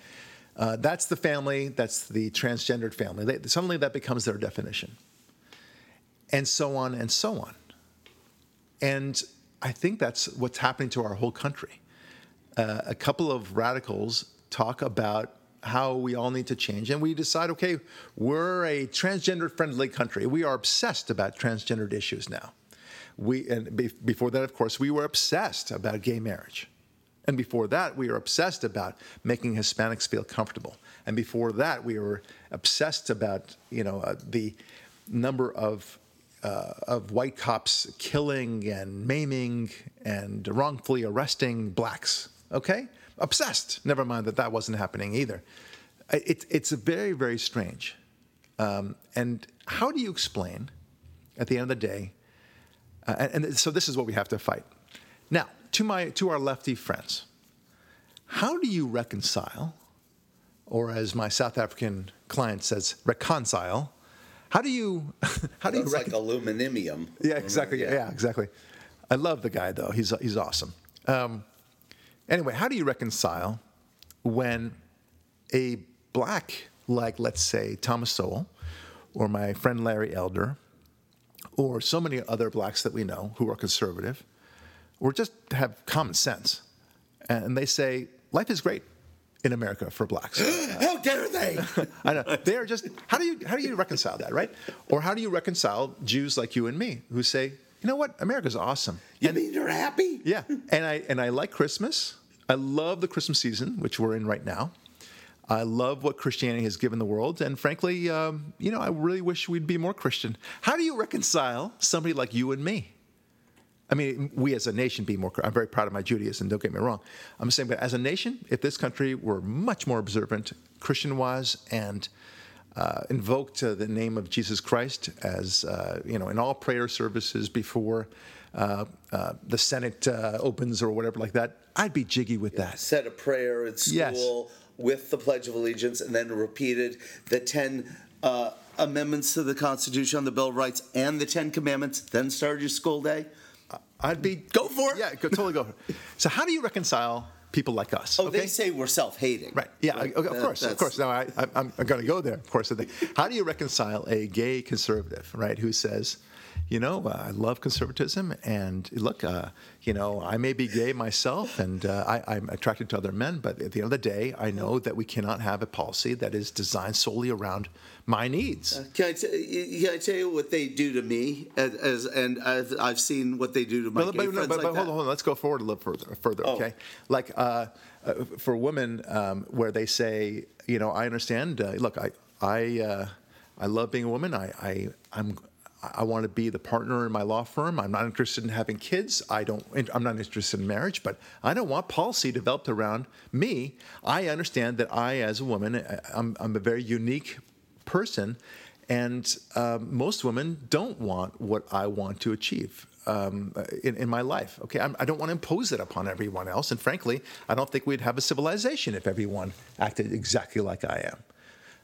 S1: uh, that's the family, that's the transgendered family. They, suddenly that becomes their definition. And so on and so on. And I think that's what's happening to our whole country. Uh, a couple of radicals talk about how we all need to change, and we decide, okay, we're a transgender friendly country. We are obsessed about transgendered issues now. We, and be, before that, of course, we were obsessed about gay marriage. And before that, we were obsessed about making Hispanics feel comfortable. And before that, we were obsessed about, you know, uh, the number of uh, of white cops killing and maiming and wrongfully arresting blacks. Okay, obsessed. Never mind that that wasn't happening either. It, it's very very strange. Um, and how do you explain, at the end of the day? Uh, and, and so this is what we have to fight. Now, to my to our lefty friends, how do you reconcile, or as my South African client says, reconcile? How do you how do you
S2: It's like aluminium.
S1: yeah, exactly. Yeah. exactly. I love the guy though. He's he's awesome. Um, anyway, how do you reconcile when a black, like let's say Thomas Sowell, or my friend Larry Elder, or so many other blacks that we know who are conservative, or just have common sense, and they say life is great in America for blacks.
S2: How dare they?
S1: I know they are just. How do you how do you reconcile that, right? Or how do you reconcile Jews like you and me who say, you know what, America's awesome.
S2: You mean you're happy?
S1: Yeah, and I and I like Christmas. I love the Christmas season, which we're in right now. I love what Christianity has given the world, and frankly, um, you know, I really wish we'd be more Christian. How do you reconcile somebody like you and me? I mean, we as a nation be more. I'm very proud of my Judaism. Don't get me wrong. I'm saying, but as a nation, if this country were much more observant, Christian-wise, and uh, invoked uh, the name of Jesus Christ as uh, you know in all prayer services before uh, uh, the Senate uh, opens or whatever like that, I'd be jiggy with that.
S2: Said a prayer at school
S1: Yes.
S2: with the Pledge of Allegiance and then repeated the 10 uh, amendments to the Constitution the Bill of Rights and the 10 commandments, then started your school day.
S1: I'd be
S2: Go for it.
S1: Yeah, go, totally go for it. So how do you reconcile people like us?
S2: Oh, they say we're self hating.
S1: Right. Yeah. okay, Of
S2: That-
S1: course. Of course. No, I, I'm going to go there. Of course. How do you reconcile a gay conservative, right, who says, you know, uh, I love conservatism, and look, uh, you know, I may be gay myself, and uh, I, I'm attracted to other men, but at the end of the day, I know that we cannot have a policy that is designed solely around my needs.
S2: Can I, t- can I tell you what they do to me? As, as and I've, I've seen what they do to my
S1: But,
S2: gay
S1: but, no,
S2: friends
S1: but,
S2: like
S1: but hold on, hold on. Let's go forward a little further. Further,
S2: Oh.
S1: okay? Like uh, uh, for women, um, where they say, you know, I understand. Uh, look, I, I, uh, I love being a woman. I, I, I'm. I want to be the partner in my law firm. I'm not interested in having kids. I don't. I'm not interested in marriage. But I don't want policy developed around me. I understand that I, as a woman, I'm, I'm a very unique person, and um, most women don't want what I want to achieve um, in, in my life. Okay, I'm, I don't want to impose it upon everyone else, and frankly, I don't think we'd have a civilization if everyone acted exactly like I am.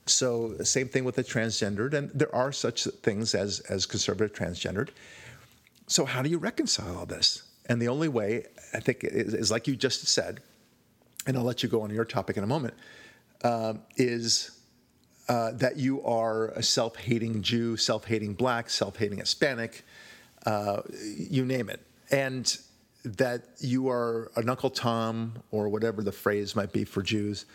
S1: So, same thing with the transgendered, and there are such things as as conservative transgendered. So, how do you reconcile all this? And the only way, I think, is, is like you just said, and I'll let you go on your topic in a moment, um, is uh, that you are a self-hating Jew, self-hating black, self-hating Hispanic, uh, you name it, and that you are an Uncle Tom or whatever the phrase might be for Jews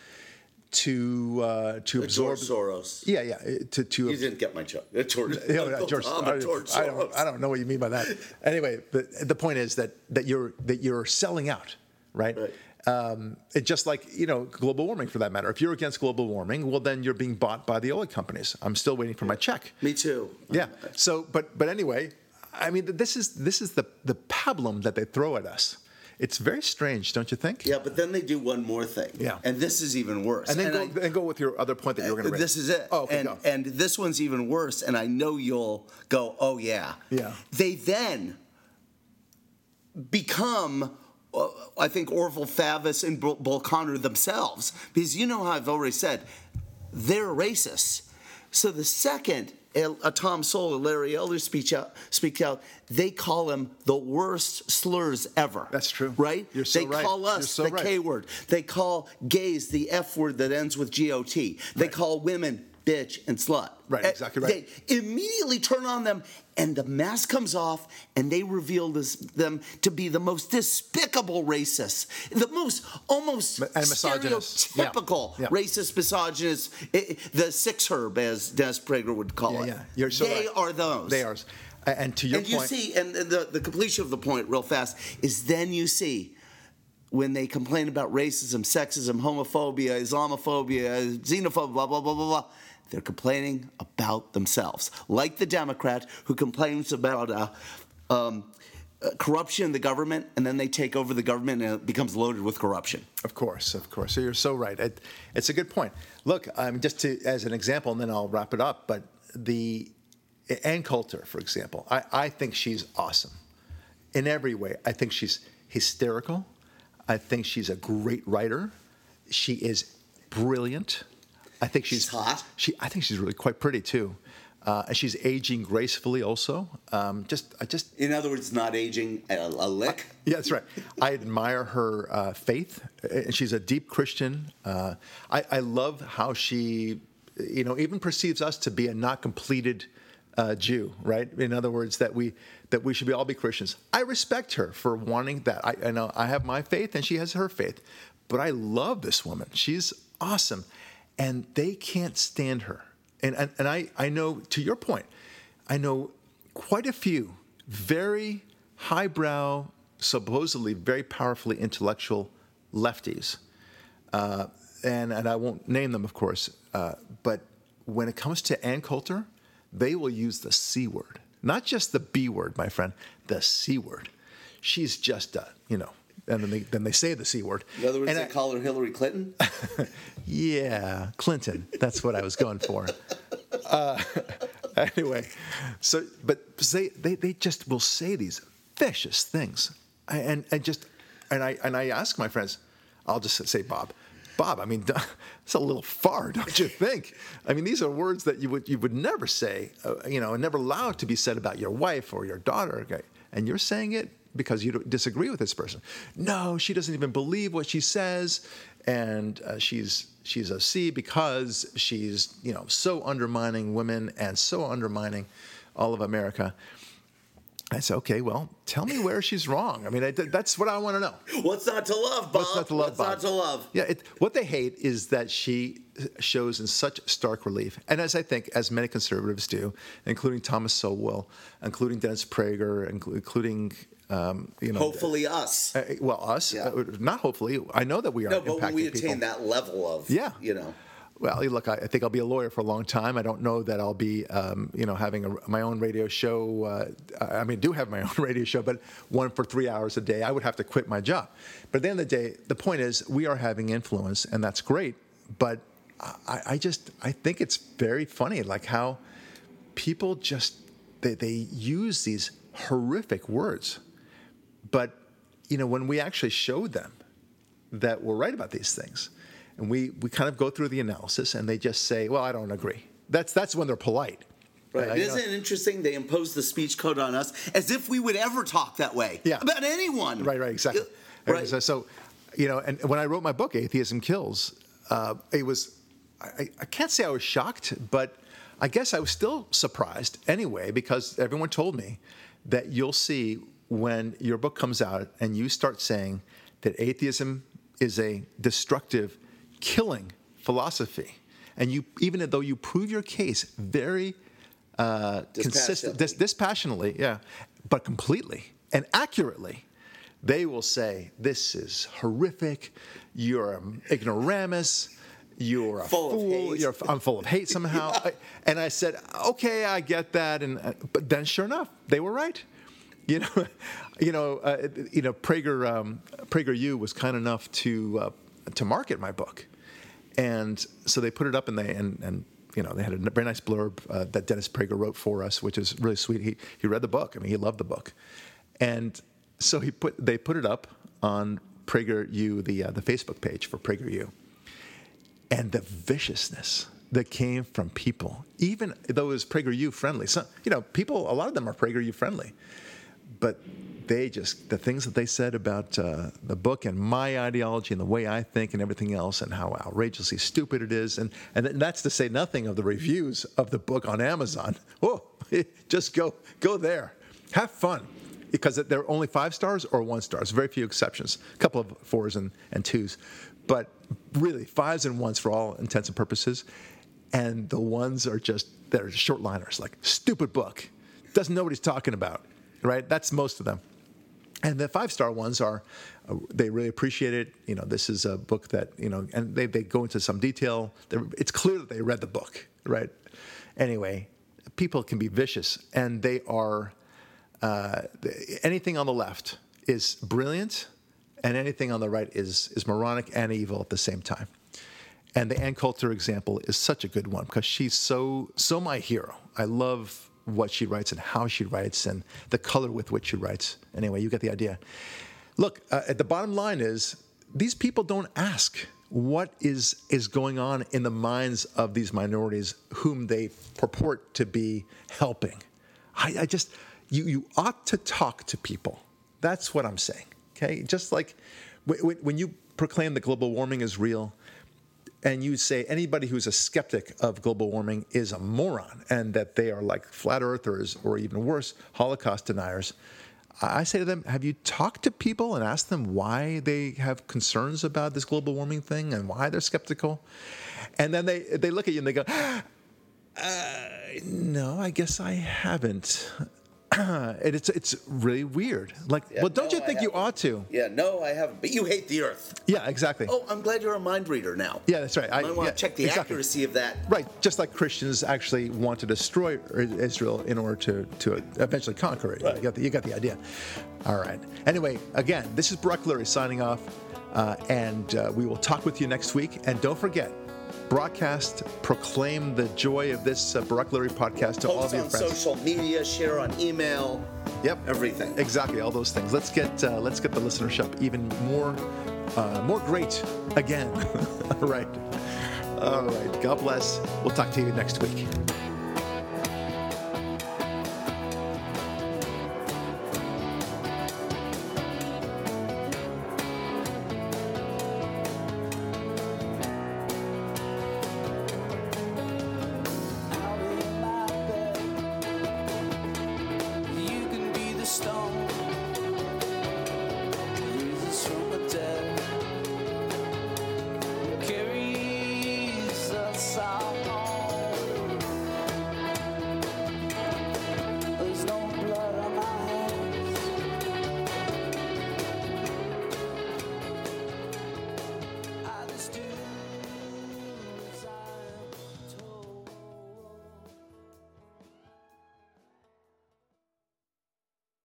S1: to uh, to absorb.
S2: Soros.
S1: Yeah, yeah, to to
S2: You didn't get my joke. George,
S1: know,
S2: Uncle
S1: George, I,
S2: George
S1: I don't, I don't know what you mean by that. Anyway, but the point is that that you're that you're selling out, right?
S2: Right.
S1: Um, it just like you know global warming for that matter. If you're against global warming, well then you're being bought by the oil companies. I'm still waiting for my check.
S2: Me too.
S1: Yeah. So, but but anyway, I mean, this is this is the the pablum that they throw at us. It's very strange, don't you think?
S2: Yeah, but then they do one more thing.
S1: Yeah.
S2: And this is even worse.
S1: And then go
S2: I-
S1: and go with your other point that you were going to raise.
S2: This is it.
S1: Oh, okay,
S2: and
S1: go.
S2: and this one's even worse. And I know you'll go, oh yeah.
S1: Yeah.
S2: They then become. uh, I think Orval Faubus and Bull Bull Connor themselves, because you know how I've already said, they're racist. So the second a a uh, Tom Sowell, a Larry Elder speak out, speak out, they call him the worst slurs ever.
S1: That's true.
S2: right?
S1: You're so
S2: they
S1: right.
S2: call us
S1: so
S2: the
S1: right.
S2: K word. They call gays the F word that ends with GOT. They
S1: Right.
S2: call women bitch and slut.
S1: Right,
S2: Eh,
S1: exactly right.
S2: They immediately turn on them, and the mask comes off, and they reveal this, them to be the most despicable racists, the most almost
S1: And misogynist. Yeah.
S2: stereotypical
S1: Yeah.
S2: racist, misogynist, eh, the SIXHIRB, as Dennis Prager would call
S1: yeah,
S2: it.
S1: yeah. You're so
S2: they
S1: right.
S2: are those.
S1: They are. And to your
S2: And you see, and the, the completion of the point, real fast, is then you see when they complain about racism, sexism, homophobia, Islamophobia, xenophobia, blah, blah, blah, blah, blah, they're complaining about themselves. Like the Democrat who complains about uh, um, uh, corruption in the government, and then they take over the government and it becomes loaded with corruption.
S1: Of course, of course. So you're so right. It, it's a good point. Look, um, just to, as an example, and then I'll wrap it up. But the Ann Coulter, for example, I, I think she's awesome in every way. I think she's hysterical. I think she's a great writer. She is brilliant. I think she's,
S2: She's hot.
S1: She, I think she's really quite pretty too. Uh, and she's aging gracefully, also. Um, just, I just
S2: In other words, not aging a, a lick.
S1: yeah, that's right. I admire her uh, faith, and she's a deep Christian. Uh, I, I love how she, you know, even perceives us to be a not completed uh, Jew, right? In other words, that we that we should be all be Christians. I respect her for wanting that. I, I know I have my faith, and she has her faith, but I love this woman. She's awesome, and they can't stand her. And and, and I I know to your point, I know quite a few very highbrow, supposedly very powerfully intellectual lefties, uh, and and I won't name them, of course, uh, but when it comes to Ann Coulter, they will use the C word, not just the B word, my friend, the C word. She's just a, you know, and then they then they say the C word.
S2: In other words,
S1: And
S2: they
S1: I-
S2: call her Hillary Clinton.
S1: yeah, Clinton. That's what I was going for. Uh, anyway, so but they, they they just will say these vicious things, and and just and I and I ask my friends, I'll just say Bob. Bob, I mean, it's a little far, don't you think? I mean, these are words that you would you would never say, uh, you know, and never allow to be said about your wife or your daughter. Okay? And you're saying it because you disagree with this person. No, she doesn't even believe what she says, and uh, she's she's a C because she's you know so undermining women and so undermining all of America. I said, okay, well, tell me where she's wrong. I mean, I, that's what I want to know.
S2: What's not to love, Bob?
S1: What's not to love,
S2: What's
S1: Bob?
S2: not to love?
S1: Yeah, it, what they hate is that she shows in such stark relief, and as I think, as many conservatives do, including Thomas Sowell, including Dennis Prager, including um, you know,
S2: Hopefully, us.
S1: uh, well, us,
S2: Yeah.
S1: uh, not hopefully. I know that we are
S2: no, but when we
S1: people.
S2: attain that level of,
S1: Yeah.
S2: you know,
S1: Well, look, I I think I'll be a lawyer for a long time. I don't know that I'll be, um, you know, having a, my own radio show. Uh, I mean, I do have my own radio show, but one for three hours a day. I would have to quit my job. But at the end of the day, the point is, we are having influence, and that's great. But I, I just, I think it's very funny, like how people just they, they use these horrific words, but you know, when we actually show them that we're right about these things. And we, we kind of go through the analysis and they just say, well, I don't agree. That's, that's when they're polite.
S2: right?
S1: Uh,
S2: Isn't
S1: know-
S2: it interesting? They impose the speech code on us as if we would ever talk that way
S1: Yeah.
S2: about anyone.
S1: Right, right, exactly.
S2: Right.
S1: So, so, you know, and when I wrote my book, Atheism Kills, uh, it was, I, I can't say I was shocked, but I guess I was still surprised anyway, because everyone told me that you'll see when your book comes out and you start saying that atheism is a destructive, killing philosophy. And you, even though you prove your case very uh, consistent, dis- dispassionately, yeah, but completely and accurately, they will say, "This is horrific. You're an ignoramus. You're a
S2: Full
S1: fool. You're, I'm full of hate somehow." I- and I said, "Okay, I get that." And uh, but then, sure enough, they were right. You know, you know, uh, you know, Prager um, PragerU was kind enough to uh, to market my book, and so they put it up and they and and you know they had a very nice blurb uh, that Dennis Prager wrote for us, which is really sweet. He he read the book. I mean, he loved the book, and so he put they put it up on PragerU, the uh, the Facebook page for PragerU, and the viciousness that came from people, even though it was PragerU friendly. So you know, people a lot of them are PragerU friendly, but they just the things that they said about uh, the book and my ideology and the way I think and everything else and how outrageously stupid it is. And and that's to say nothing of the reviews of the book on Amazon. Oh, just go go there, have fun, because they're only five stars or one stars. Very few exceptions, a couple of fours and, and twos, but really fives and ones for all intents and purposes. And the ones are just they're short liners like stupid book, doesn't know what he's talking about, right? That's most of them. And the five star ones are, uh, they really appreciate it. You know, this is a book that, you know, and they, they go into some detail. They're, it's clear that they read the book, right? Anyway, people can be vicious and they are, uh, anything on the left is brilliant and anything on the right is, is moronic and evil at the same time. And the Ann Coulter example is such a good one because she's so, so my hero. I love what she writes and how she writes and the color with which she writes. Anyway, you get the idea. Look, uh, at the bottom line is these people don't ask what is is going on in the minds of these minorities whom they purport to be helping. I, I just you you ought to talk to people. That's what I'm saying. Okay, just like when, when you proclaim that global warming is real, and you say anybody who's a skeptic of global warming is a moron and that they are like flat earthers or even worse, Holocaust deniers. I say to them, have you talked to people and asked them why they have concerns about this global warming thing and why they're skeptical? And then they, they look at you and they go, uh, no, I guess I haven't. and it's it's really weird. Like,
S2: Yeah,
S1: well, don't
S2: no,
S1: you think you ought to?
S2: Yeah, no, I haven't. But you hate the Earth.
S1: Yeah, exactly.
S2: Oh, I'm glad you're a mind reader now.
S1: Yeah, that's right.
S2: I, might want
S1: yeah,
S2: to check the
S1: exactly.
S2: accuracy of that.
S1: Right, just like Christians actually want to destroy Israel in order to, to eventually conquer it. You, got the, you got the idea. All right. Anyway, again, this is Brock Lurie signing off, uh, and uh, we will talk with you next week. And don't forget, broadcast, proclaim the joy of this uh, Brock Lurie podcast to all
S2: Post
S1: of your
S2: on
S1: friends.
S2: social media, share on email.
S1: Yep,
S2: everything.
S1: Exactly, all those things. Let's get uh, let's get the listenership even more uh, more great again. all right, all right. God bless. We'll talk to you next week.